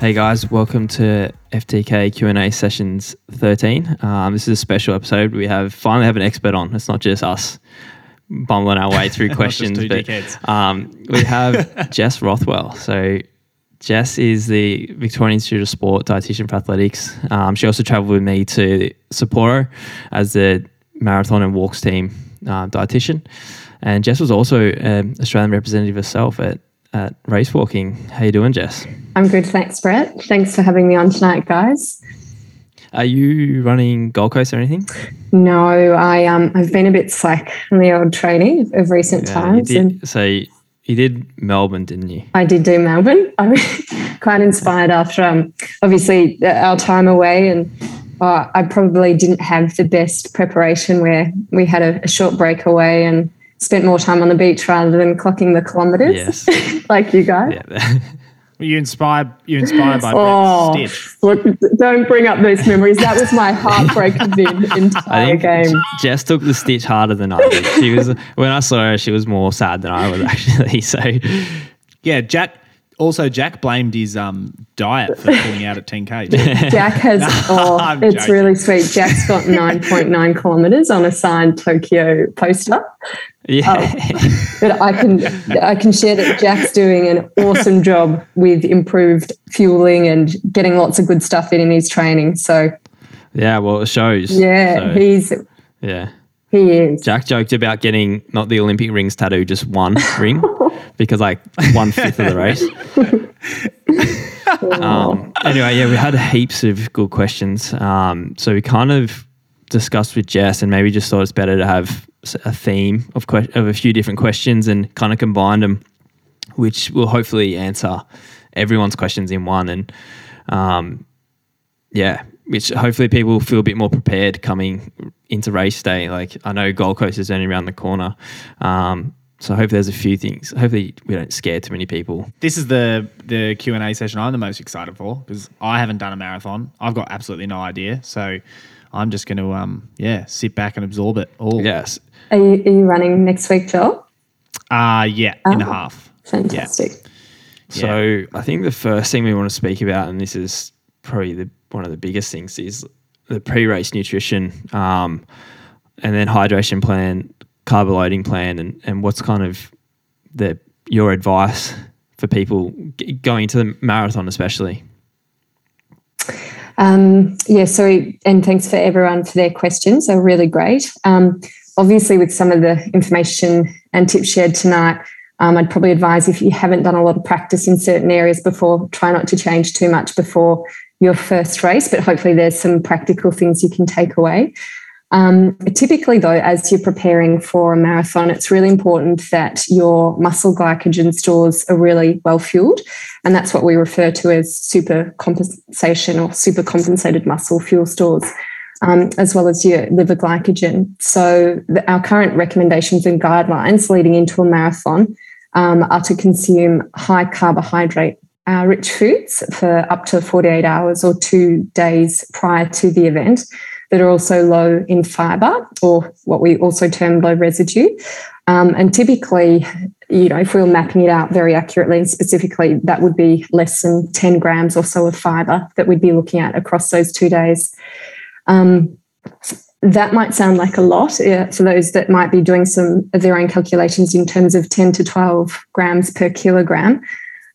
Hey guys, welcome to FTK Q&A sessions 13. Um, this is a special episode. We have finally have an expert on. It's not just us bumbling our way through questions, but um, we have Jess Rothwell. So Jess is the Victorian Institute of Sport dietitian for athletics. Um, she also travelled with me to Sapporo as the marathon and walks team uh, dietitian. And Jess was also an Australian representative herself at, at race walking. How you doing, Jess? I'm good, thanks, Brett. Thanks for having me on tonight, guys. Are you running Gold Coast or anything? No, I um I've been a bit slack on the old training of recent you times, did- and so you did Melbourne, didn't you? I did do Melbourne. I was quite inspired after um obviously uh, our time away, and uh, I probably didn't have the best preparation where we had a, a short break away and spent more time on the beach rather than clocking the kilometres Yes. like you guys. Yeah. Were you inspired? You inspired by Oh, stitch? look! Don't bring up those memories. That was my heartbreak of the I entire think game. Jess took the stitch harder than I did. She was when I saw her, she was more sad than I was actually. So Yeah, Jack. Also, Jack blamed his um, diet for pulling out at 10k. Jack has, oh, I'm it's joking. really sweet. Jack's got 9.9 kilometers on a signed Tokyo poster. yeah, But I can, I can share that Jack's doing an awesome job with improved fueling and getting lots of good stuff in in his training. So yeah. Well, it shows. yeah, So, he's, yeah. He is. Jack joked about getting not the Olympic rings tattoo, just one ring, because like one fifth of the race. um, anyway, yeah, we had heaps of good questions. Um, so we kind of discussed with Jess, and maybe just thought it's better to have a theme of que- of a few different questions and kind of combine them, which will hopefully answer everyone's questions in one. And um, yeah, which hopefully people will feel a bit more prepared coming into race day. Like I know Gold Coast is only around the corner. Um, so hopefully there's a few things. Hopefully we don't scare too many people. this is the the Q and A session I'm the most excited for because I haven't done a marathon. I've got absolutely no idea, so I'm just going to um yeah sit back and absorb it all. Yes. Are you, are you running next week, Joel? Uh yeah, in a Oh. half. Fantastic. So I think the first thing we want to speak about, and this is probably the one of the biggest things, is the pre-race nutrition, um, and then hydration plan, carb loading plan, and and what's kind of the your advice for people g- going to the marathon, especially. Um, yeah, so, and thanks for everyone for their questions. They're really great. Um, obviously, with some of the information and tips shared tonight, um, I'd probably advise if you haven't done a lot of practice in certain areas before, try not to change too much before your first race, but hopefully there's some practical things you can take away. Um, typically, though, as you're preparing for a marathon, it's really important that your muscle glycogen stores are really well fueled. And that's what we refer to as super compensation or super compensated muscle fuel stores, um, as well as your liver glycogen. So, the, our current recommendations and guidelines leading into a marathon um, are to consume high carbohydrate. Uh, rich foods for up to 48 hours or two days prior to the event that are also low in fiber or what we also term low residue. Um, and typically, you know, if we were mapping it out very accurately and specifically, that would be less than 10 grams or so of fiber that we'd be looking at across those two days. Um, that might sound like a lot uh, for those that might be doing some of their own calculations in terms of 10 to 12 grams per kilogram.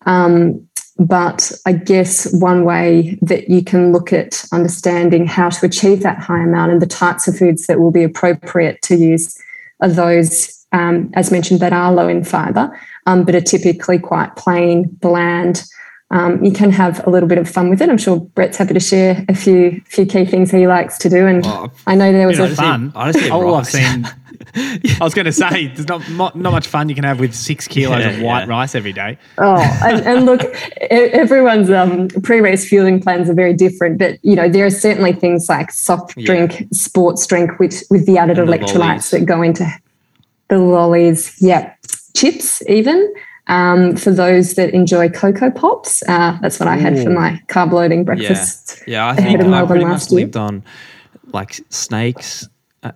Um, but I guess one way that you can look at understanding how to achieve that high amount and the types of foods that will be appropriate to use are those, um, as mentioned, that are low in fiber, um, but are typically quite plain, bland. Um, you can have a little bit of fun with it. I'm sure Brett's happy to share a few few key things he likes to do. And Well, I know there was You know, a fun. I just eat All I've seen. I was going to say, there's not mo- not much fun you can have with six kilos Yeah, of white yeah. rice every day. Oh, and, and look, everyone's um, pre-race fueling plans are very different, but you know there are certainly things like soft Yeah. drink, sports drink, with with the added And electrolytes lollies. that go into the lollies. Yeah, chips even. Um, for those that enjoy cocoa pops, uh, that's what I had for my carb loading breakfast. Yeah, I think of I pretty much lived on like snakes,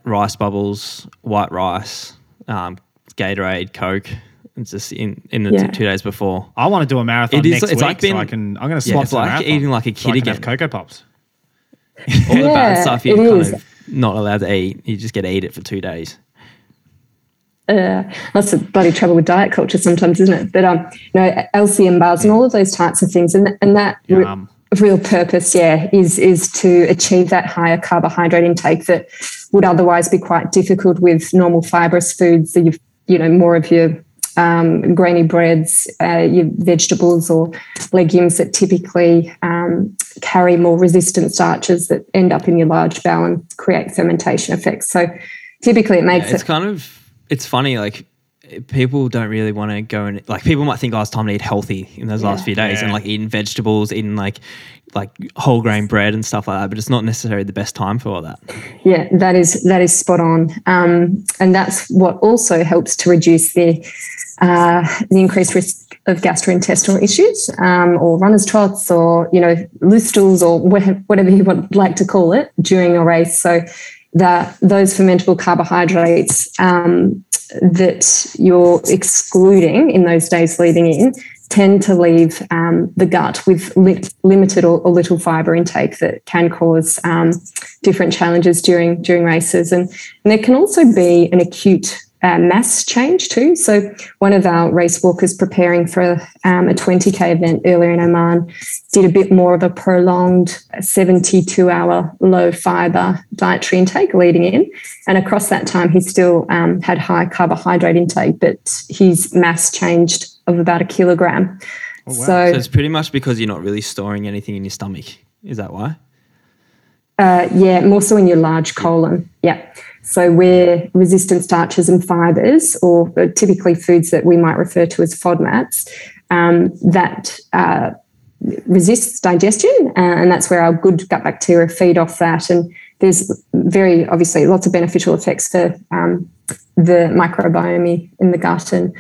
rice bubbles, white rice, um, Gatorade, Coke. It's just in in the Yeah. two days before. I want to do a marathon It is- next it's week, like being- so I can. I'm going to Yeah, swap it's like marathon, eating like a so I kid can have again. Cocoa Pops. All the bad stuff you're kind is. of not allowed to eat. You just get to eat it for two days. Uh, that's the bloody trouble with diet culture sometimes, isn't it? But um, you know, LCM bars and all of those types of things, and and that re- Yum. Real purpose, yeah, is is to achieve that higher carbohydrate intake that would otherwise be quite difficult with normal fibrous foods. So you've you know more of your um, grainy breads, uh, your vegetables or legumes that typically um, carry more resistant starches that end up in your large bowel and create fermentation effects. So typically, it makes It's it kind of it's funny like people don't really want to go and like people might think oh it's time to eat healthy in those last few days and like eating vegetables eating like like whole grain bread and stuff like that but it's not necessarily the best time for all that. Yeah, that is that is spot on, um, and that's what also helps to reduce the uh, the increased risk of gastrointestinal issues, um, or runner's trots, or you know loose stools, or whatever you would like to call it during a race. So that those fermentable carbohydrates um, that you're excluding in those days leading in tend to leave um, the gut with li- limited or, or little fiber intake that can cause um, different challenges during during races, and, and there can also be an acute uh, mass change too. So one of our race walkers preparing for um, a 20k event earlier in Oman did a bit more of a prolonged 72 hour low fiber dietary intake leading in, and across that time he still um, had high carbohydrate intake, but his mass changed of about a kilogram. wow. So so it's pretty much because you're not really storing anything in your stomach is that why Uh, yeah, more so in your large colon. Yeah. So where resistant starches and fibers, or uh, typically foods that we might refer to as FODMAPs, um, that uh, resists digestion, and that's where our good gut bacteria feed off that. And there's very obviously lots of beneficial effects for um, the microbiome in the gut and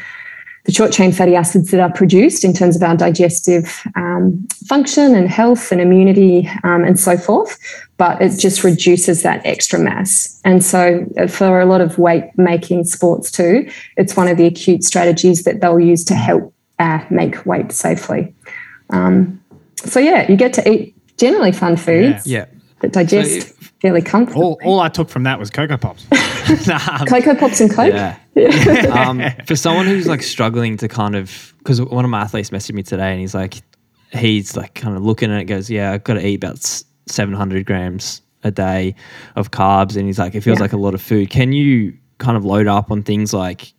the short chain fatty acids that are produced in terms of our digestive um, function and health and immunity um, and so forth. But it just reduces that extra mass. And so, uh, for a lot of weight making sports too, it's one of the acute strategies that they'll use to help uh, make weight safely. Um, so, yeah, you get to eat generally fun foods yeah that digest if- fairly comfortably. All, all I took from that was Cocoa Pops. Nah, Cocoa Pops and Coke? Yeah. um, for someone who's like struggling to kind of, because one of my athletes messaged me today and he's like, he's like kind of looking at it, goes, yeah, I've got to eat about 700 grams a day of carbs. And he's like, it feels Yeah. like a lot of food. Can you kind of load up on things like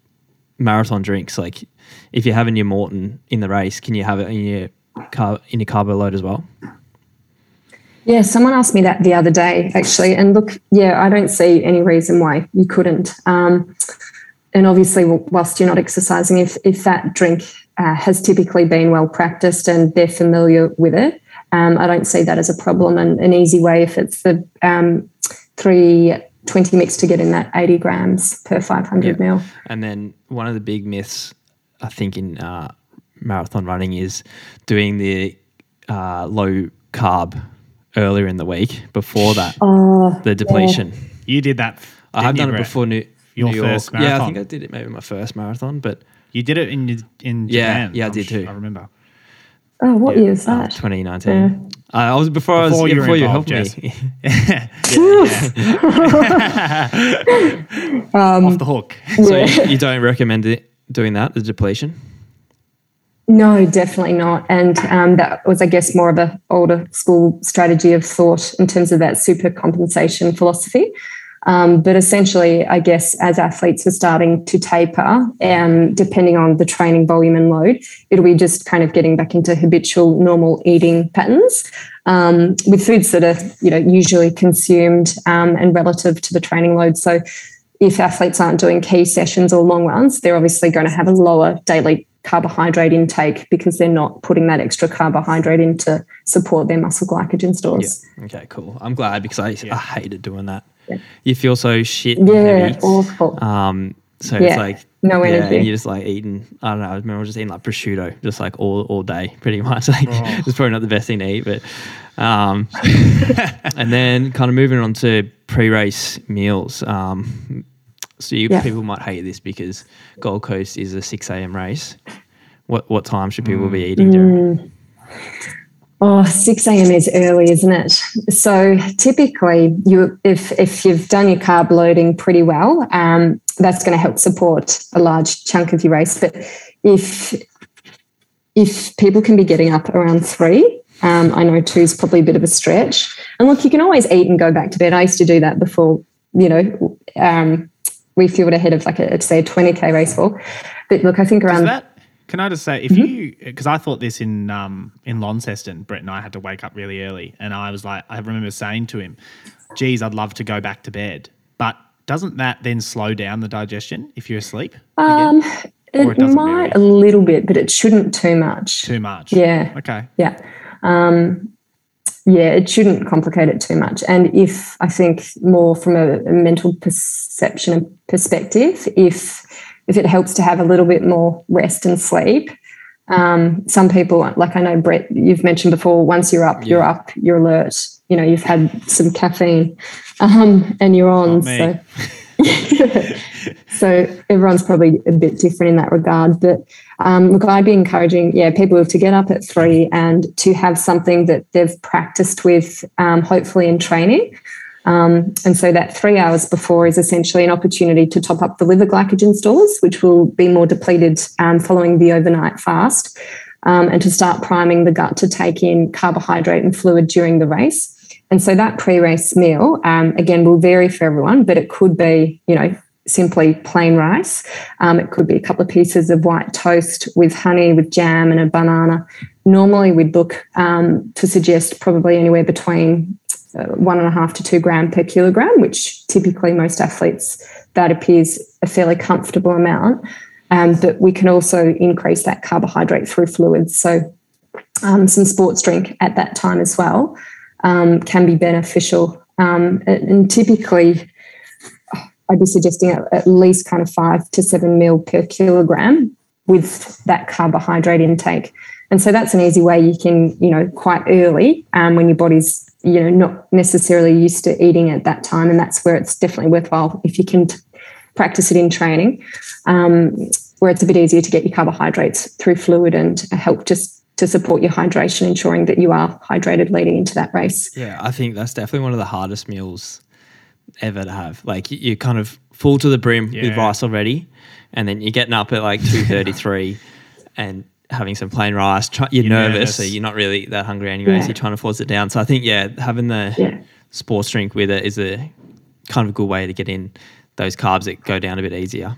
marathon drinks? Like if you're having your Maurten in the race, can you have it in your, car- in your carbo load as well? Yeah, someone asked me that the other day, actually. And look, yeah, I don't see any reason why you couldn't. Um, and obviously, whilst you're not exercising, if if that drink uh, has typically been well practiced and they're familiar with it, um, I don't see that as a problem. And an easy way, if it's the um, three 20 mix to get in that 80 grams per 500 Yeah. mil. And then one of the big myths, I think, in uh, marathon running is doing the uh, low carb earlier in the week before that, Oh, the depletion. you did that. I have didn't you, done it before New, Your New York. first Yeah, I think I did it maybe my first marathon, but You did it in in Yeah, Japan. yeah, I I'm did too. I remember. oh, what yeah, year is uh, that? 2019. Yeah. Uh, I was before, Before I was you yeah, were before you involved, helped me. Off the hook. so Yeah. you, you don't recommend it doing that, the depletion? No, definitely not. And um, that was, I guess, more of a older school strategy of thought in terms of that super compensation philosophy. Um, but essentially, I guess as athletes are starting to taper, um, depending on the training volume and load, it'll be just kind of getting back into habitual, normal eating patterns um, with foods that are, you know, usually consumed um, and relative to the training load. So, if athletes aren't doing key sessions or long runs, they're obviously going to have a lower daily carbohydrate intake because they're not putting that extra carbohydrate in to support their muscle glycogen stores. Okay, cool. I'm glad because I, Yeah. I hated doing that. Yeah. You feel so shit. Yeah, heavy. awful. Um, so Yeah, it's like no yeah, energy. and you're just like eating. I don't know. I remember just eating like prosciutto, just like all all day, pretty much. Like Oh. it's probably not the best thing to eat, but um, and then kind of moving on to pre-race meals. Um, So you, Yeah. people might hate this because Gold Coast is a six a.m. race. What what time should people be eating during? Oh, 6 a.m. is early, isn't it? So typically, you if if you've done your carb loading pretty well, um, that's going to help support a large chunk of your race. But if if people can be getting up around three, um, I know two is probably a bit of a stretch. And look, you can always eat and go back to bed. I used to do that before, you know, um, we fueled ahead of like a say a 20k race for. But look, I think around that? Can I just say, if you, because I thought this in um, in Launceston, Brett and I had to wake up really early, and I was like, I remember saying to him, "Geez, I'd love to go back to bed," but doesn't that then slow down the digestion if you're asleep? um, it it might really? a little bit, but it shouldn't too much. Too much. Yeah. Okay. Yeah. Um, yeah, it shouldn't complicate it too much. And if I think more from a, a mental perception and perspective, if if it helps to have a little bit more rest and sleep, um, some people, like I know Brett, you've mentioned before, once you're up, you're up, you're alert. You know, you've had some caffeine, um, and you're on. So. so everyone's probably a bit different in that regard. But um, look, I'd be encouraging, yeah, people to get up at three and to have something that they've practiced with, um, hopefully in training. Um, and so that three hours before is essentially an opportunity to top up the liver glycogen stores, which will be more depleted um, following the overnight fast, um, and to start priming the gut to take in carbohydrate and fluid during the race. And so that pre-race meal, um, again, will vary for everyone, but it could be, you know, simply plain rice. Um, it could be a couple of pieces of white toast with honey, with jam, and a banana. Normally, we'd look um, to suggest probably anywhere between uh, one and a half to two gram per kilogram, which typically most athletes that appears a fairly comfortable amount. Um, but we can also increase that carbohydrate through fluids. So um, some sports drink at that time as well um, can be beneficial. Um, and, and typically, I'd be suggesting at, at least kind of five to seven mil per kilogram with that carbohydrate intake. And so that's an easy way you can, you know, quite early um, when your body's, you know, not necessarily used to eating at that time. And that's where it's definitely worthwhile if you can t- practice it in training, um, where it's a bit easier to get your carbohydrates through fluid and help just to support your hydration, ensuring that you are hydrated leading into that race. Yeah, I think that's definitely one of the hardest meals ever to have. Like you- you're kind of full to the brim with rice already, and then you're getting up at like two thirty three, and having some plain rice. Try, you're, You're nervous, nervous. so you're not really that hungry anyway. Yeah. So you're trying to force it down. So I think yeah, having the Yeah. sports drink with it is a kind of a good way to get in those carbs that go down a bit easier.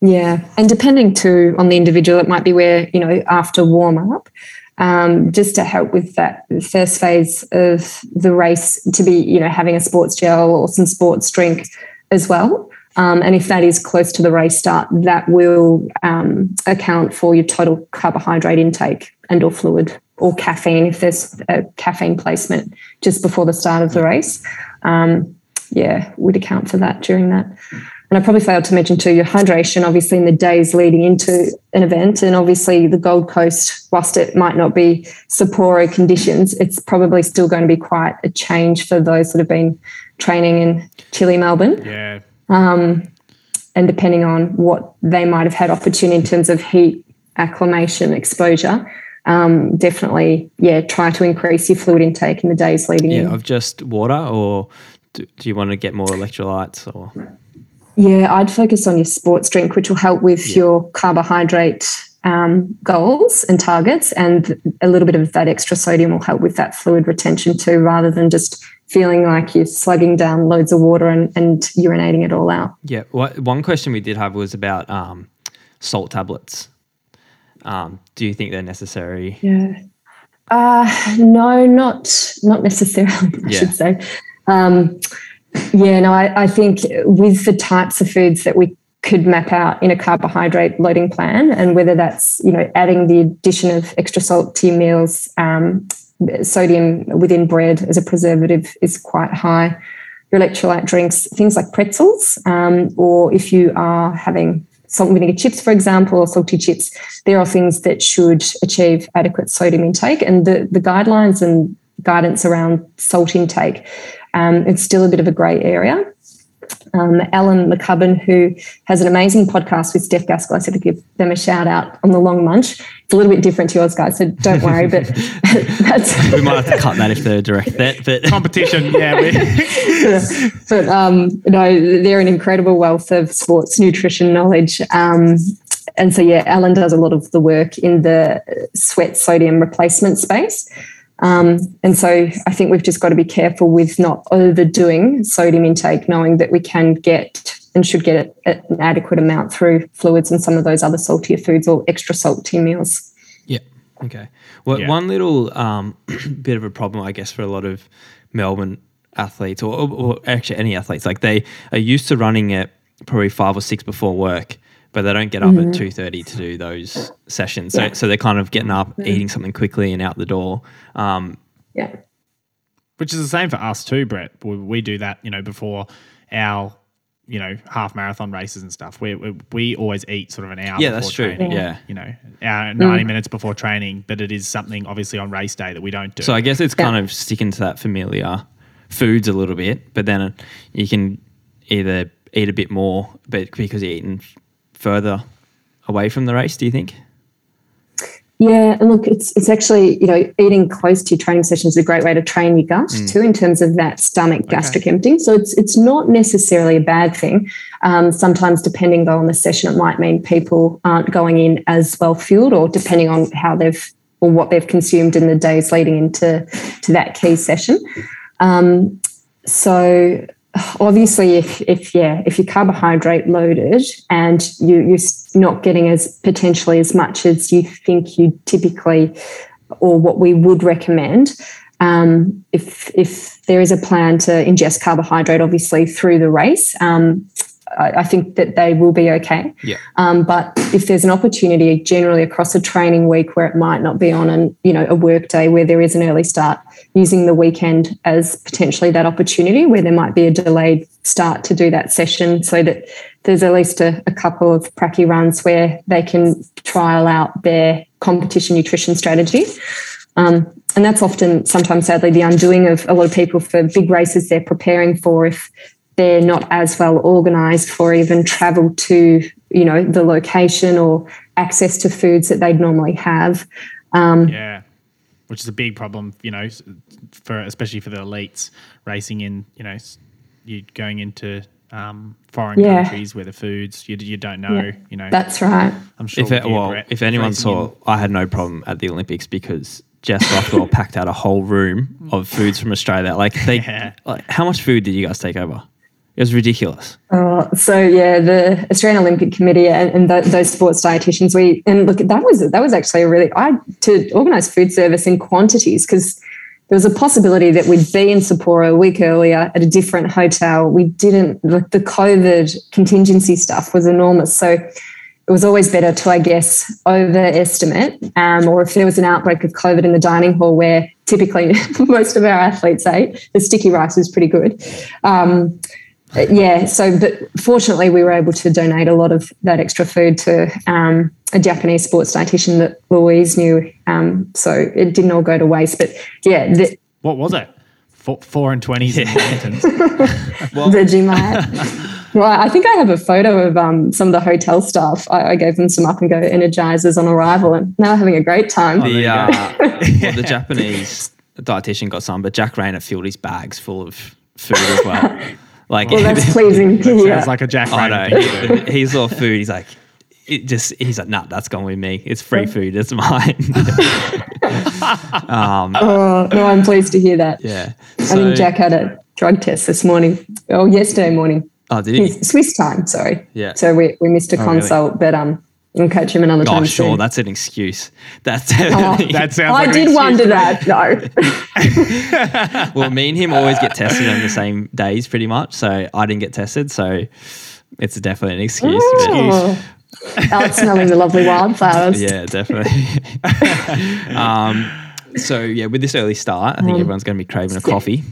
Yeah, and depending too on the individual, it might be where you know after warm up, um, just to help with that first phase of the race, to be you know having a sports gel or some sports drink as well. Um, and if that is close to the race start, that will um, account for your total carbohydrate intake and or fluid or caffeine if there's a caffeine placement just before the start of the race. Um, yeah, would account for that during that. And I probably failed to mention too your hydration, obviously, in the days leading into an event. And obviously, the Gold Coast, whilst it might not be Sapporo conditions, it's probably still going to be quite a change for those that have been training in chilly Melbourne. Yeah. Um, And depending on what they might have had opportunity in terms of heat, acclimation, exposure, um, definitely, yeah, try to increase your fluid intake in the days leading in. Yeah, of just water, or do, do you want to get more electrolytes? Or Yeah, I'd focus on your sports drink, which will help with your carbohydrate um, goals and targets, and a little bit of that extra sodium will help with that fluid retention too, rather than just feeling like you're slugging down loads of water and, and urinating it all out. yeah, what, one question we did have was about um, salt tablets. Um, do you think they're necessary? Yeah. Uh, no, not not necessarily. I Yeah. should say. Um, yeah, no, I, I think with the types of foods that we could map out in a carbohydrate loading plan, and whether that's you know adding the addition of extra salt to your meals, um, sodium within bread as a preservative is quite high. Your electrolyte drinks, things like pretzels, um, or if you are having salt and vinegar chips, for example, or salty chips, there are things that should achieve adequate sodium intake. And the, the guidelines and guidance around salt intake, um, it's still a bit of a grey area. um, Alan McCubbin, who has an amazing podcast with Steph Gaskell. I said to give them a shout out on the long munch. It's a little bit different to yours, guys, so don't worry. But that's we might have to cut that if they're direct bet. But Competition, yeah. we- but um, no, they're an incredible wealth of sports nutrition knowledge. Um, and so, yeah, Alan does a lot of the work in the sweat sodium replacement space. Um, and so, I think we've just got to be careful with not overdoing sodium intake, knowing that we can get and should get an adequate amount through fluids and some of those other saltier foods or extra salty meals. Yeah. Okay. Well, Yeah. one little um, bit of a problem, I guess, for a lot of Melbourne athletes, or, or, or actually any athletes, like they are used to running at probably five or six before work, but they don't get up at mm-hmm. two thirty to do those sessions. So, Yeah. so they're kind of getting up, mm-hmm. eating something quickly, and out the door. Um, Yeah. Which is the same for us too, Brett. We, we do that, you know, before our, you know, half marathon races and stuff. We, we we always eat sort of an hour. Yeah, before that's true. training, Yeah. you know, hour, ninety mm. minutes before training. But it is something obviously on race day that we don't do. So I guess it's Yeah. kind of sticking to that familiar foods a little bit, but then you can either eat a bit more, but because you're eating further away from the race. Do you think? Yeah, and look, it's it's actually you know eating close to your training sessions is a great way to train your gut too in terms of that stomach gastric emptying. So it's it's not necessarily a bad thing. Um, sometimes, depending though on the session, it might mean people aren't going in as well fueled, or depending on how they've or what they've consumed in the days leading into to that key session. Um, so obviously if if yeah if you're carbohydrate loaded and you, you're not getting as potentially as much as you think you typically or what we would recommend um, if if there is a plan to ingest carbohydrate obviously through the race um, I, I think that they will be okay Yeah. um, but if there's an opportunity generally across a training week where it might not be on an you know a work day where there is an early start using the weekend as potentially that opportunity where there might be a delayed start to do that session so that there's at least a, a couple of pracky runs where they can trial out their competition nutrition strategy um, and that's often sometimes sadly the undoing of a lot of people for big races they're preparing for if they're not as well organized for even travel to you know the location or access to foods that they'd normally have um, yeah, which is a big problem, you know, for especially for the elites racing in, you know, s- you going into um, foreign Yeah. countries where the foods you, you don't know, Yeah. you know. that's right I'm sure. If it, well, Brett, if anyone saw, in- I had no problem at the Olympics because Jess Rothwell packed out a whole room of foods from Australia. Like they, Yeah. like how much food did you guys take over? It was ridiculous. Uh, so yeah, the Australian Olympic Committee and, and th- those sports dietitians, we and look that was that was actually a really I to organise food service in quantities because there was a possibility that we'd be in Sapporo a week earlier at a different hotel. We didn't the COVID contingency stuff was enormous, so it was always better to I guess overestimate, um, or if there was an outbreak of COVID in the dining hall where typically most of our athletes ate, the sticky rice was pretty good. Um, yeah so but fortunately we were able to donate a lot of that extra food to um, a japanese sports dietitian that louise knew um, so it didn't all go to waste but yeah the what was it? Four, four and twenties in Wellingtons. vegemite well i think i have a photo of um, some of the hotel staff I, I gave them some up and go energizers on arrival and now we're having a great time The, uh, well, the Japanese dietitian got some, but Jack Rayner filled his bags full of food as well. Like, well that's pleasing to hear Sounds like a Jack I Rayner know. thing. He, he saw food. He's like, it just. He's like, nah, that's gone with me. It's free food. It's mine. um, oh no i'm pleased to hear that yeah. i So, think jack had a drug test this morning oh yesterday morning Oh, did he? Swiss time, sorry. Yeah. So we, we missed a really? consult, but um, we'll catch him another Oh, time sure. soon. That's an excuse. That's definitely. That sounds. I like an did excuse wonder that. No, well, me and him always get tested on the same days, pretty much. So I didn't get tested. So it's definitely an excuse. but- Oh. Alex smelling the lovely wildflowers. Yeah, definitely. um, so yeah, with this early start, I think everyone's going to be craving a coffee.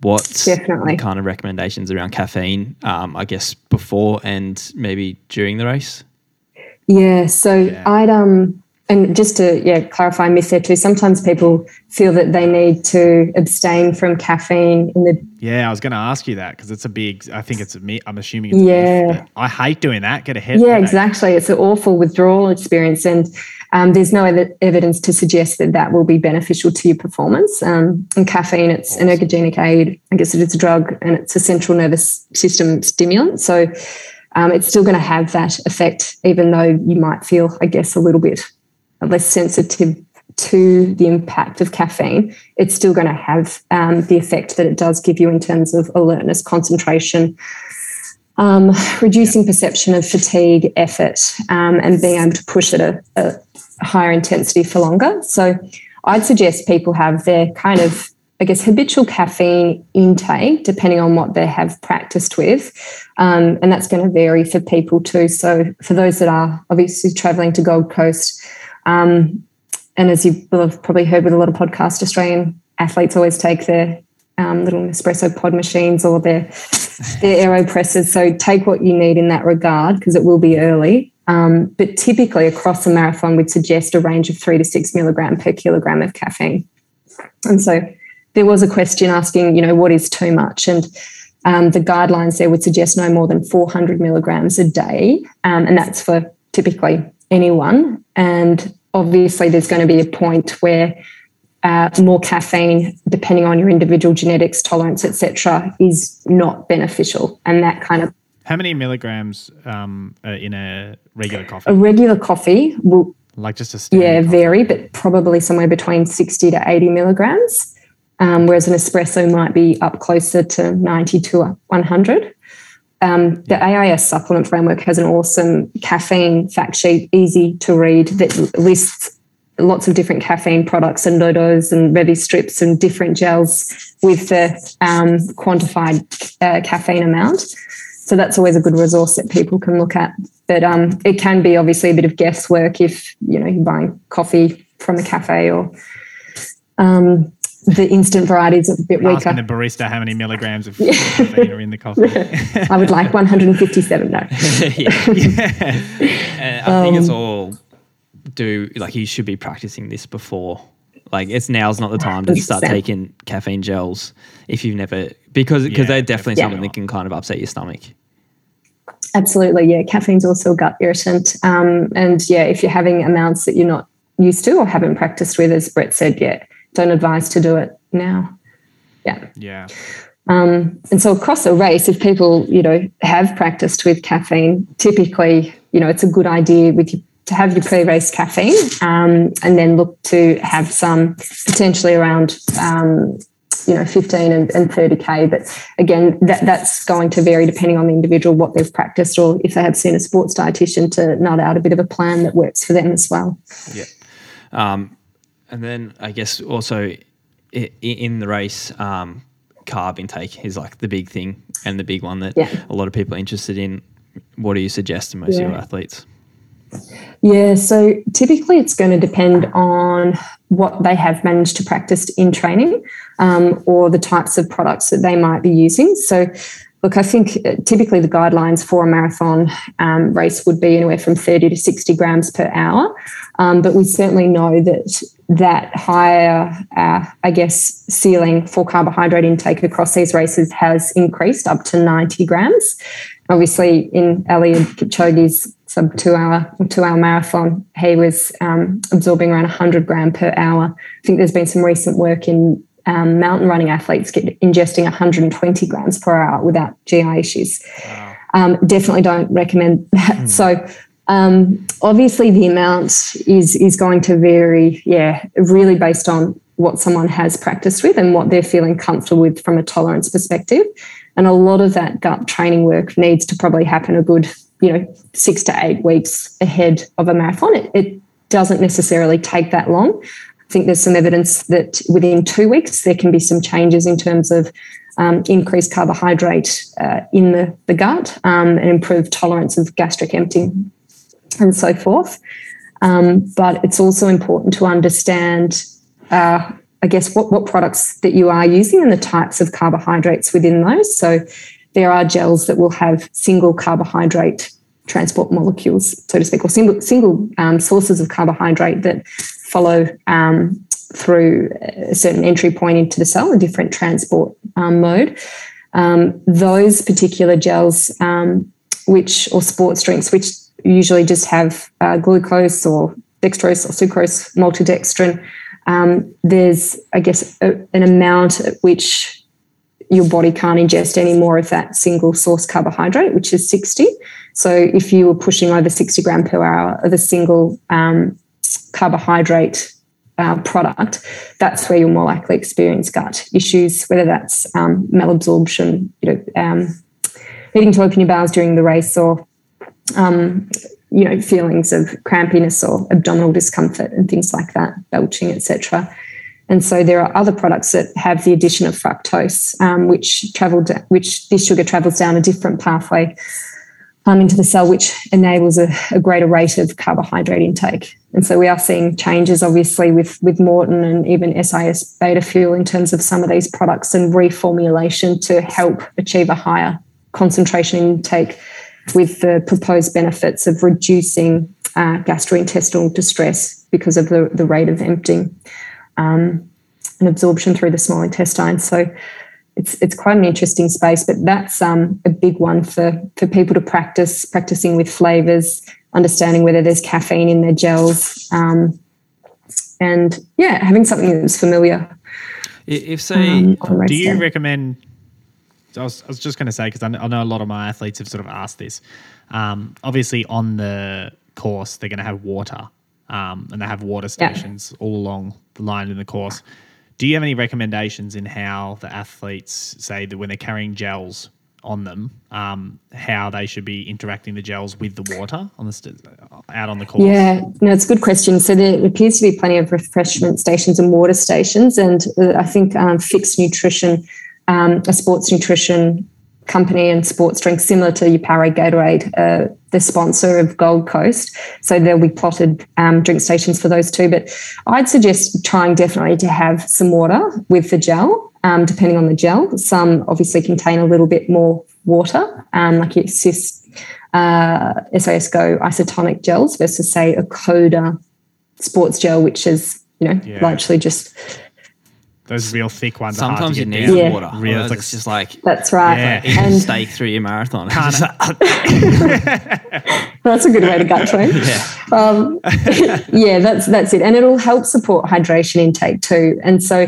What Definitely. kind of recommendations around caffeine? Um, I guess before and maybe during the race. Yeah, so I'd um and just to yeah clarify a myth there too. Sometimes people feel that they need to abstain from caffeine in the Yeah, I was going to ask you that because it's a big. I think it's a me. I'm assuming. It's yeah, I hate doing that. Get a ahead. Yeah, exactly. It's an awful withdrawal experience, and um, there's no ev- evidence to suggest that that will be beneficial to your performance. Um, and caffeine, it's an ergogenic aid. I guess it is a drug, and it's a central nervous system stimulant. So um, it's still going to have that effect, even though you might feel, I guess, a little bit less sensitive to the impact of caffeine, it's still going to have um, the effect that it does give you in terms of alertness, concentration, um, reducing perception of fatigue, effort, um, and being able to push at a, a, higher intensity for longer. So I'd suggest people have their kind of, I guess, habitual caffeine intake, depending on what they have practiced with. Um, and that's going to vary for people too. So for those that are obviously traveling to Gold Coast, um, and as you will have probably heard with a lot of podcasts, Australian athletes always take their um, little espresso pod machines or their their aeropresses. So take what you need in that regard because it will be early. Um, but typically across a marathon, we'd suggest a range of three to six milligram per kilogram of caffeine. And so there was a question asking, you know, what is too much? And um, the guidelines there would suggest no more than 400 milligrams a day, um, and that's for typically anyone. And obviously there's going to be a point where uh, more caffeine, depending on your individual genetics, tolerance, etc., is not beneficial, and that kind of. How many milligrams um, in a regular coffee? A regular coffee will, like just a yeah, coffee. vary, but probably somewhere between sixty to eighty milligrams, um, whereas an espresso might be up closer to ninety to one hundred. Um, the AIS supplement framework has an awesome caffeine fact sheet, easy to read, that lists lots of different caffeine products and NoDoz and Revi strips and different gels with the um, quantified uh, caffeine amount. So that's always a good resource that people can look at. But um, it can be obviously a bit of guesswork if you know you're buying coffee from a cafe or um, the instant varieties are a bit weaker. Asking the barista how many milligrams of caffeine are in the coffee. I would like 157. No. yeah. yeah. I think it's um, all do like you should be practicing this before. Like it's now's not the time to start taking caffeine gels if you've never because because yeah, they're definitely something that can kind of upset your stomach. Absolutely, yeah. Caffeine's also a gut irritant, um, and yeah, if you're having amounts that you're not used to or haven't practiced with, as Brett said, yeah, don't advise to do it now. Yeah. Yeah. Um, and so across a race, if people, you know, have practiced with caffeine, typically, you know, it's a good idea with you to have your pre-race caffeine um, and then look to have some potentially around um, you know 15 and, and 30k but again that that's going to vary depending on the individual what they've practiced or if they have seen a sports dietitian to nut out a bit of a plan that works for them as well yeah um, and then I guess also in the race, um, carb intake is like the big thing and the big one that yeah. a lot of people are interested in. What do you suggest to most yeah. of your athletes? Yeah, so typically it's going to depend on what they have managed to practice in training um, or the types of products that they might be using. So, look, I think uh, typically the guidelines for a marathon um, race would be anywhere from 30 to 60 grams per hour. Um, but we certainly know that that higher, uh, I guess, ceiling for carbohydrate intake across these races has increased up to 90 grams. Obviously, in Eliud Kipchoge's sub two hour two hour marathon, he was um, absorbing around 100 gram per hour. I think there's been some recent work in um, mountain running athletes get, ingesting 120 grams per hour without GI issues. Wow. Um, definitely don't recommend that. Mm. So um, obviously, the amount is is going to vary. Yeah, really based on what someone has practiced with and what they're feeling comfortable with from a tolerance perspective. And a lot of that gut training work needs to probably happen a good, you know, six to eight weeks ahead of a marathon. It, it doesn't necessarily take that long. Think there's some evidence that within two weeks there can be some changes in terms of um, increased carbohydrate uh, in the, the gut um, and improved tolerance of gastric emptying and so forth. Um, but it's also important to understand, uh, I guess, what, what products that you are using and the types of carbohydrates within those. So there are gels that will have single carbohydrate transport molecules, so to speak, or single single um, sources of carbohydrate that follow um, through a certain entry point into the cell, a different transport um, mode. Um, those particular gels, um, which or sports drinks, which usually just have uh, glucose or dextrose or sucrose, maltodextrin. Um, there's, I guess, a, an amount at which your body can't ingest any more of that single source carbohydrate, which is 60. So if you were pushing over 60 gram per hour of a single um, carbohydrate uh, product, that's where you'll more likely experience gut issues, whether that's um, malabsorption, you know, um, needing to open your bowels during the race or um, you know feelings of crampiness or abdominal discomfort and things like that belching etc and so there are other products that have the addition of fructose um, which travel which this sugar travels down a different pathway um, into the cell which enables a, a, greater rate of carbohydrate intake and so we are seeing changes obviously with with Maurten and even sis beta fuel in terms of some of these products and reformulation to help achieve a higher concentration intake with the proposed benefits of reducing uh, gastrointestinal distress because of the, the rate of emptying um, and absorption through the small intestine. So it's it's quite an interesting space, but that's um, a big one for for people to practice practicing with flavors, understanding whether there's caffeine in their gels, um, and yeah, having something that's familiar. If say, um, do you day. recommend I was, I was just going to say because I, I, know a lot of my athletes have sort of asked this. Um, obviously, on the course, they're going to have water, um, and they have water stations yeah. all along the line in the course. Do you have any recommendations in how the athletes say that when they're carrying gels on them, um, how they should be interacting the gels with the water on the st- out on the course? Yeah, no, it's a good question. So there appears to be plenty of refreshment stations and water stations, and uh, I think um, fixed nutrition um, a sports nutrition company and sports drink similar to your Powerade Gatorade, uh, the sponsor of Gold Coast. So there'll be plotted um, drink stations for those too. But I'd suggest trying definitely to have some water with the gel, um, depending on the gel. Some obviously contain a little bit more water, um, like your SIS, uh, SAS Go isotonic gels versus say a Coda sports gel, which is you know yeah. largely just those real thick ones. Sometimes you need yeah. water. Real, it's, like, it's just like that's right. Yeah. and steak through your marathon. that's a good way to gut train. yeah, um, yeah, that's that's it, and it'll help support hydration intake too. And so,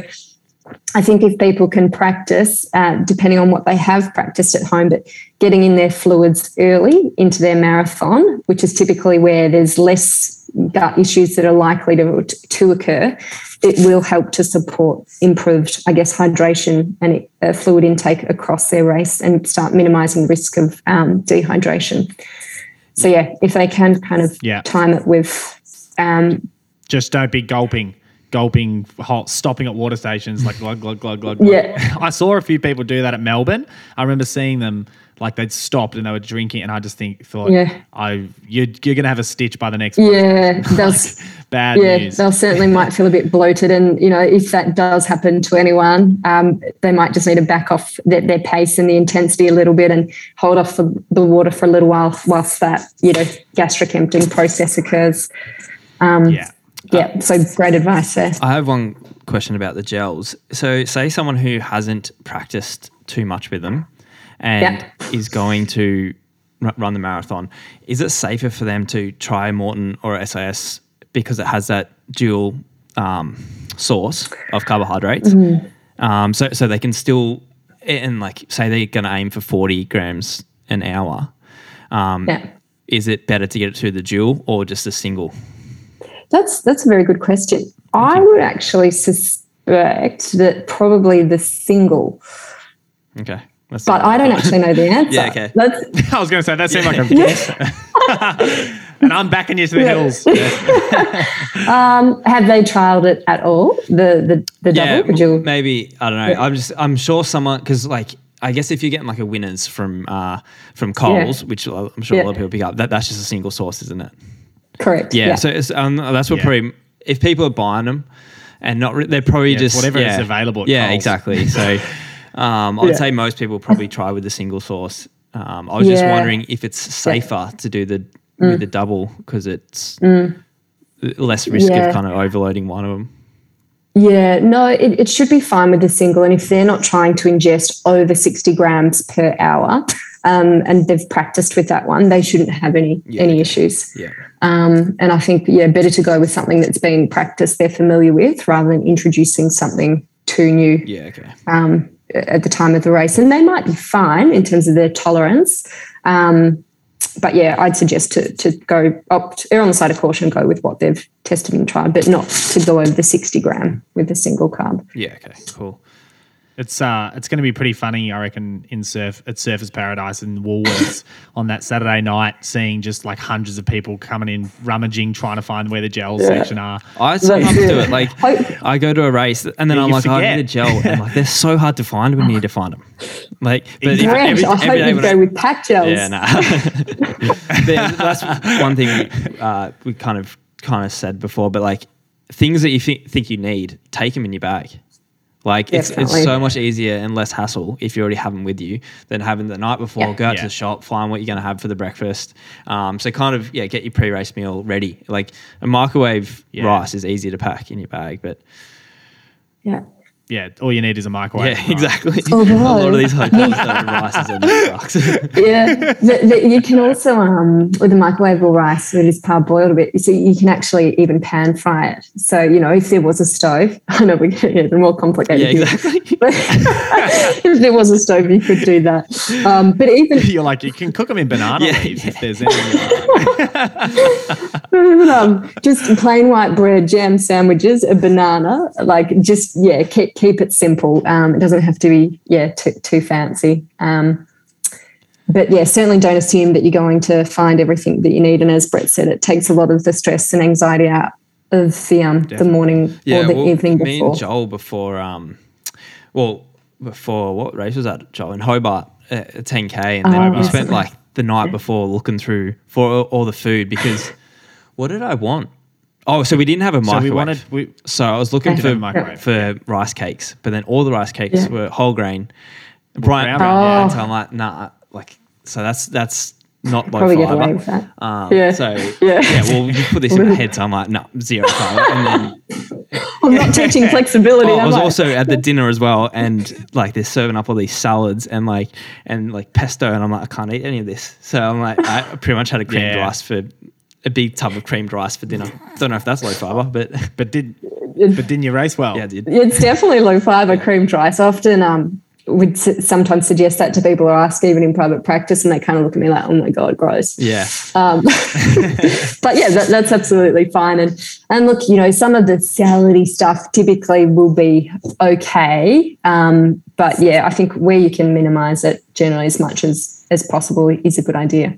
I think if people can practice, uh, depending on what they have practiced at home, but getting in their fluids early into their marathon, which is typically where there's less gut issues that are likely to, to occur, it will help to support improved, I guess, hydration and uh, fluid intake across their race and start minimizing risk of um, dehydration. So, yeah, if they can kind of yeah. time it with. Um, Just don't be gulping gulping, hot, stopping at water stations, like glug, glug, glug, glug. Yeah. I saw a few people do that at Melbourne. I remember seeing them like they'd stopped and they were drinking, and I just think thought, yeah, I you're, you're gonna have a stitch by the next. Yeah, that's bad yeah, news. they'll certainly might feel a bit bloated, and you know if that does happen to anyone, um, they might just need to back off their, their, pace and the intensity a little bit, and hold off the, the water for a little while whilst that you know gastric emptying process occurs. Um, yeah. Yeah, so great advice there. I have one question about the gels. So, say someone who hasn't practiced too much with them, and is going to run the marathon, is it safer for them to try Maurten or SAS because it has that dual um, source of carbohydrates? Mm-hmm. Um, so, so they can still, and like say they're going to aim for 40 grams an hour. Um, yeah. Is it better to get it through the dual or just a single? That's that's a very good question. I would actually suspect that probably the single. Okay. That's but I don't actually know the answer. yeah, okay. That's, I was going to say that seemed like a guess. and I'm backing you to the yeah. hills. um, have they trialed it at all? The the the yeah, double? You... Maybe I don't know. Yeah. I'm just I'm sure someone because like I guess if you're getting like a winners from uh, from Coles, yeah. which I'm sure a lot of people pick up, that that's just a single source, isn't it? Correct. Yeah. So um, that's what probably if people are buying them and not re- they're probably just whatever is available. yeah, Coles. exactly. So. Um, I would yeah. say most people probably try with the single source. Um, I was yeah. just wondering if it's safer yeah. to do the mm. with the double because it's mm. less risk of kind of overloading one of them. Yeah, no, it, it should be fine with the single. And if they're not trying to ingest over 60 grams per hour um, and they've practiced with that one, they shouldn't have any Yeah, any okay. issues. Yeah. Um, and I think, yeah, better to go with something that's been practiced, they're familiar with, rather than introducing something too new Yeah. Okay. um, at the time of the race. And they might be fine in terms of their tolerance. Um, but yeah, I'd suggest to, to go opt, err on the side of caution, go with what they've tested and tried, but not to go over the 60 gram with a single carb. Yeah. Okay. Cool. It's uh, it's going to be pretty funny, I reckon, in surf at Surfers Paradise in Woolworths on that Saturday night, seeing just like hundreds of people coming in, rummaging, trying to find where the gel section are. I sometimes That's do it. it. Like Hope- I go to a race and then Yeah, I'm you like, I need a gel, and like they're so hard to find when you need to find them. Like, but if Great. every, I every hope day you go I- with pack gels. yeah, nah. That's one thing we, uh, we kind of kind of said before. But like things that you think think you need, take them in your bag. Like it's, it's so much easier and less hassle if you already have them with you than having the night before. Yeah. Go out Yeah. to the shop, find what you're going to have for the breakfast. Um, so kind of yeah, get your pre-race meal ready. Like a microwave Yeah. rice is easy to pack in your bag, but Yeah. Yeah, all you need is a microwave. yeah, exactly. Although- a lot of these hotels don't have rices and trucks. yeah, the, the, you can also um, with the microwavable rice that is parboiled a bit. So you can actually even pan fry it. So you know if there was a stove, I know we get even more complicated. yeah, here. exactly. But if there was a stove, you could do that. Um, but even You're like you can cook them in banana Yeah, leaves if there's any. even, um, just plain white bread, jam sandwiches, a banana, like just yeah, keep keep it simple. Um, it doesn't have to be yeah too, too fancy. Um, but yeah, certainly don't assume that you're going to find everything that you need. And as Brett said, it takes a lot of the stress and anxiety out of the um the morning or the well, evening me before. and Joel before, um, well, before what race was that, Joel? In Hobart, uh, 10K. And then Oh, we yes. spent like the night before looking through for all the food because what did I want? Oh, so we didn't have a so microwave. we wanted we So I was looking didn't for have a microwave. for rice cakes, but then all the rice cakes Yeah. were whole grain, brown. brown brown bread, So I'm like, nah, like so that's that's not low Probably get away with that. Um, Yeah. So Yeah. yeah. well, you put this in my head, so I'm like, no, zero fiber. And then I'm not teaching flexibility. Oh, I was I? also at the dinner as well, and like they're serving up all these salads and like and like pesto, and I'm like, I can't eat any of this. So I'm like, I pretty much had a creamed Yeah. rice for a big tub of creamed rice for dinner. Don't know if that's low fiber, but but did but didn't you race well? yeah, I did. It's definitely low fiber creamed rice. Often um, would sometimes suggest that to people or ask even in private practice, and they kind of look at me like, "Oh my god, gross." Yeah, Um, but yeah, that, that's absolutely fine. And and look, you know, some of the salady stuff typically will be okay. Um, but yeah, I think where you can minimise it generally as much as as possible is a good idea.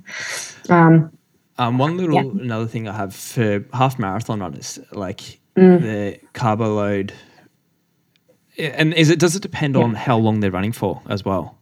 Um, Um, one little Yeah. another thing I have for half marathon runners, like Mm. the carbo load, and is it does it depend on how long they're running for as well?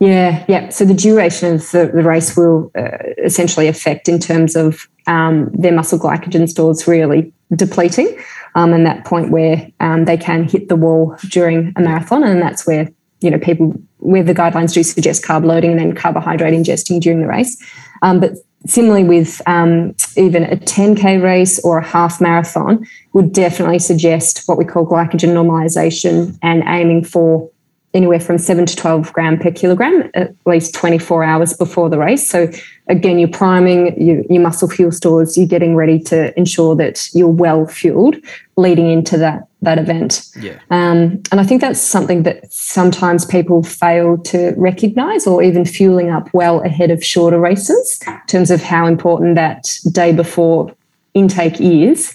Yeah, yeah. So the duration of the, the race will uh, essentially affect in terms of um, their muscle glycogen stores really depleting, um, and that point where um, they can hit the wall during a marathon, and that's where you know people where the guidelines do suggest carb loading and then carbohydrate ingesting during the race. Um, but similarly with um, even a 10k race or a half marathon, would definitely suggest what we call glycogen normalization and aiming for anywhere from 7 to 12 gram per kilogram at least 24 hours before the race. So again, you're priming your, your muscle fuel stores, you're getting ready to ensure that you're well fueled leading into that, that event. Yeah, Um, and I think that's something that sometimes people fail to recognize or even fueling up well ahead of shorter races in terms of how important that day before intake is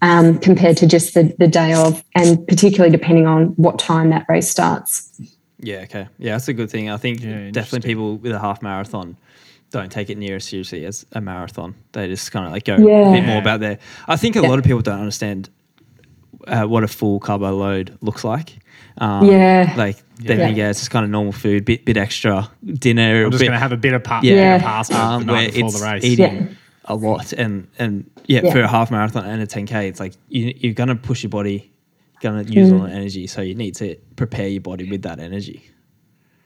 um, compared to just the, the day of, and particularly depending on what time that race starts. yeah, okay, yeah, that's a good thing. I think Yeah, definitely people with a half marathon don't take it near as seriously as a marathon. They just kind of like go Yeah. a bit more about their. I think a Yeah. lot of people don't understand uh, what a full carbo load looks like. Um, Yeah. like they Yeah. think yeah, it's just kind of normal food, bit bit extra dinner, I'm just bit, going to have a bit of pa- Yeah. yeah. pasta um, the night before it's the race. eating Yeah. a lot, and and yeah, Yeah. for a half marathon and a 10k, it's like you, you're gonna push your body, gonna use Mm. all the energy, so you need to prepare your body with that energy.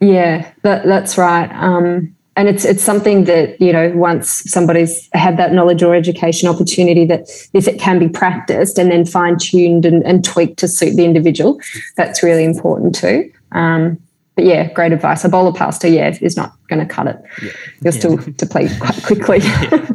Yeah, that, that's right. Um, and it's it's something that you know once somebody's had that knowledge or education opportunity that if it can be practiced and then fine tuned and, and tweaked to suit the individual, that's really important too. Um, but yeah, great advice. A bowl of pasta, yeah, is not going to cut it. Yeah. You'll yeah. still deplete quite quickly. yeah.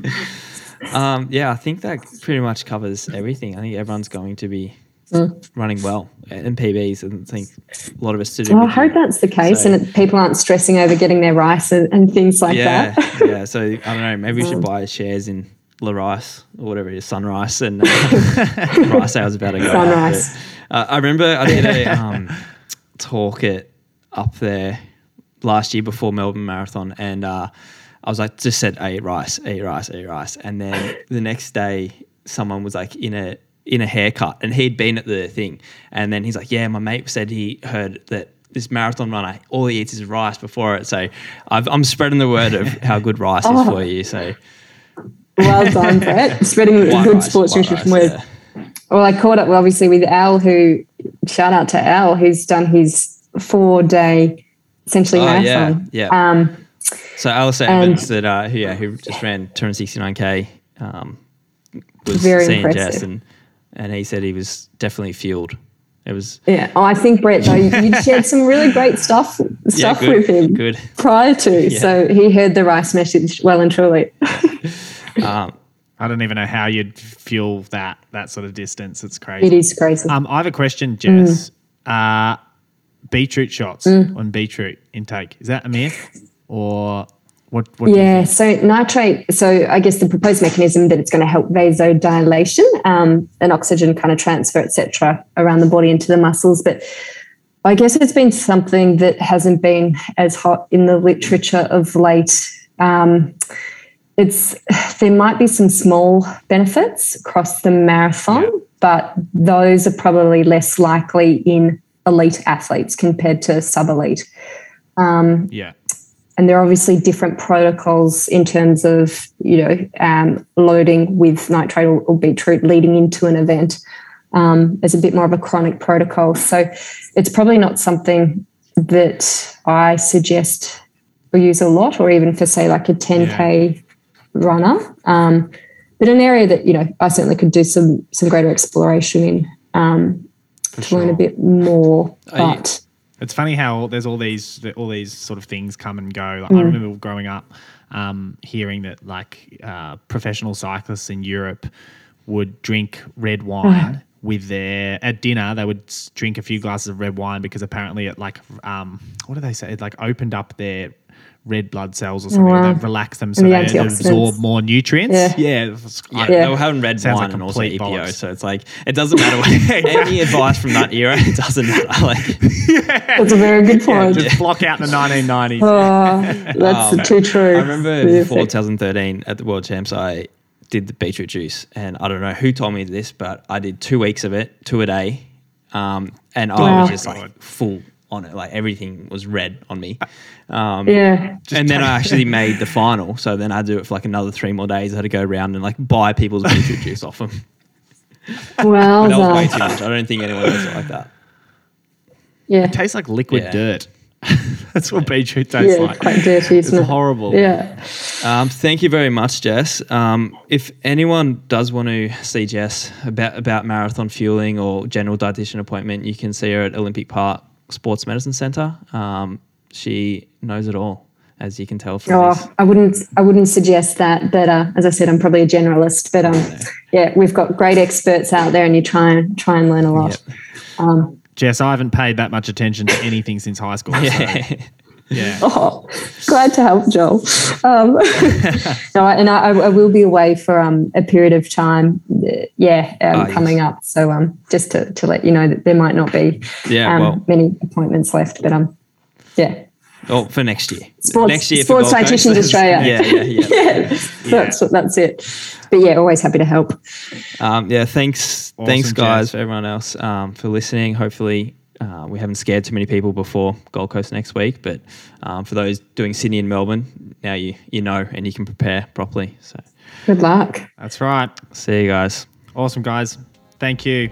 Um, yeah, I think that pretty much covers everything. I think everyone's going to be mm. running well in PBs. I think a lot of us to do. Well, I hope that's the case, so, and people aren't stressing over getting their rice and, and things like yeah, that. yeah. So I don't know. Maybe we should mm. buy shares in La Rice or whatever it is, SunRice, and uh, rice sales about to go. SunRice. uh, I remember I did a um, talk at up there last year before Melbourne Marathon, and uh, I was like, just said eat rice, eat rice, eat rice, and then the next day someone was like in a in a haircut, and he'd been at the thing, and then he's like, yeah, my mate said he heard that this marathon runner all he eats is rice before it, so i am spreading the word of how good rice oh. is for you. So well done, Brett, spreading the good rice, sports nutrition word. Yeah. Well, I caught up obviously with Al, who shout out to Al, who's done his four day essentially oh, marathon. Yeah, yeah. Um, so Alistair Evans, that uh, who, yeah, who just ran 269k, um, was very impressive. And and he said he was definitely fueled. It was yeah. Oh, I think Brett though you shared some really great stuff stuff yeah, with him good. prior to, yeah. so he heard the rice message well and truly. um, I don't even know how you'd fuel that that sort of distance. It's crazy. It is crazy. Um, I have a question, Jess. Mm. Uh, beetroot shots mm. on beetroot intake is that a myth or what, what yeah, so nitrate. So I guess the proposed mechanism that it's going to help vasodilation um, and oxygen kind of transfer, etc., around the body into the muscles. But I guess it's been something that hasn't been as hot in the literature of late. Um, it's there might be some small benefits across the marathon, yeah. but those are probably less likely in elite athletes compared to sub elite. Um, yeah and there are obviously different protocols in terms of you know um, loading with nitrate or, or, beetroot leading into an event um, as a bit more of a chronic protocol. So it's probably not something that I suggest or use a lot, or even for say like a 10k yeah. runner. Um, but an area that you know I certainly could do some some greater exploration in um, to sure. learn a bit more. But it's funny how there's all these all these sort of things come and go. Like, mm. I remember growing up um, hearing that like uh, professional cyclists in Europe would drink red wine with their at dinner. They would drink a few glasses of red wine because apparently it like um, what do they say? It like opened up their red blood cells or something wow. that relax them so the they absorb more nutrients. Yeah, yeah. yeah. they were having red wine like and also EPO, bollocks. so it's like it doesn't matter what, any advice from that era. It doesn't matter. Like, yeah. that's a very good point. Yeah, just block out the 1990s. Oh, that's um, too true. I remember before 2013 at the World Champs, I did the beetroot juice, and I don't know who told me this, but I did two weeks of it, two a day, um, and wow. I was just like full on it. Like everything was red on me. Um, yeah. And then I actually made the final. So then I do it for like another three more days. I had to go around and like buy people's beetroot juice off them. Well, that was way too much. I don't think anyone does it like that. Yeah. It tastes like liquid yeah. dirt. That's what beetroot tastes yeah, like. Quite dirty, it's it? horrible. Yeah. Um, thank you very much, Jess. Um, if anyone does want to see Jess about about marathon fueling or general dietitian appointment, you can see her at Olympic Park Sports Medicine Centre. Um, she knows it all, as you can tell from. Oh, this. I wouldn't. I wouldn't suggest that. But uh, as I said, I'm probably a generalist. But um, yeah, we've got great experts out there, and you try and try and learn a lot. Yep. Um, Jess, I haven't paid that much attention to anything since high school. Yeah. So. Yeah. Oh, glad to help, Joel. Um, no, and I, I, will be away for um, a period of time. Uh, yeah, um, oh, coming yes. up. So um, just to, to let you know that there might not be yeah, um, well, many appointments left, but um, yeah. Oh, for next year. Sports, next year Sports Dietitians Australia. yeah, yeah, yeah. yeah. yeah. That's that's it. But yeah, always happy to help. Um, yeah, thanks, awesome, thanks guys Jess. for everyone else um, for listening. Hopefully, uh, we haven't scared too many people before Gold Coast next week, but um, for those doing Sydney and Melbourne, now you you know and you can prepare properly. So good luck. That's right. See you guys. Awesome, guys. Thank you.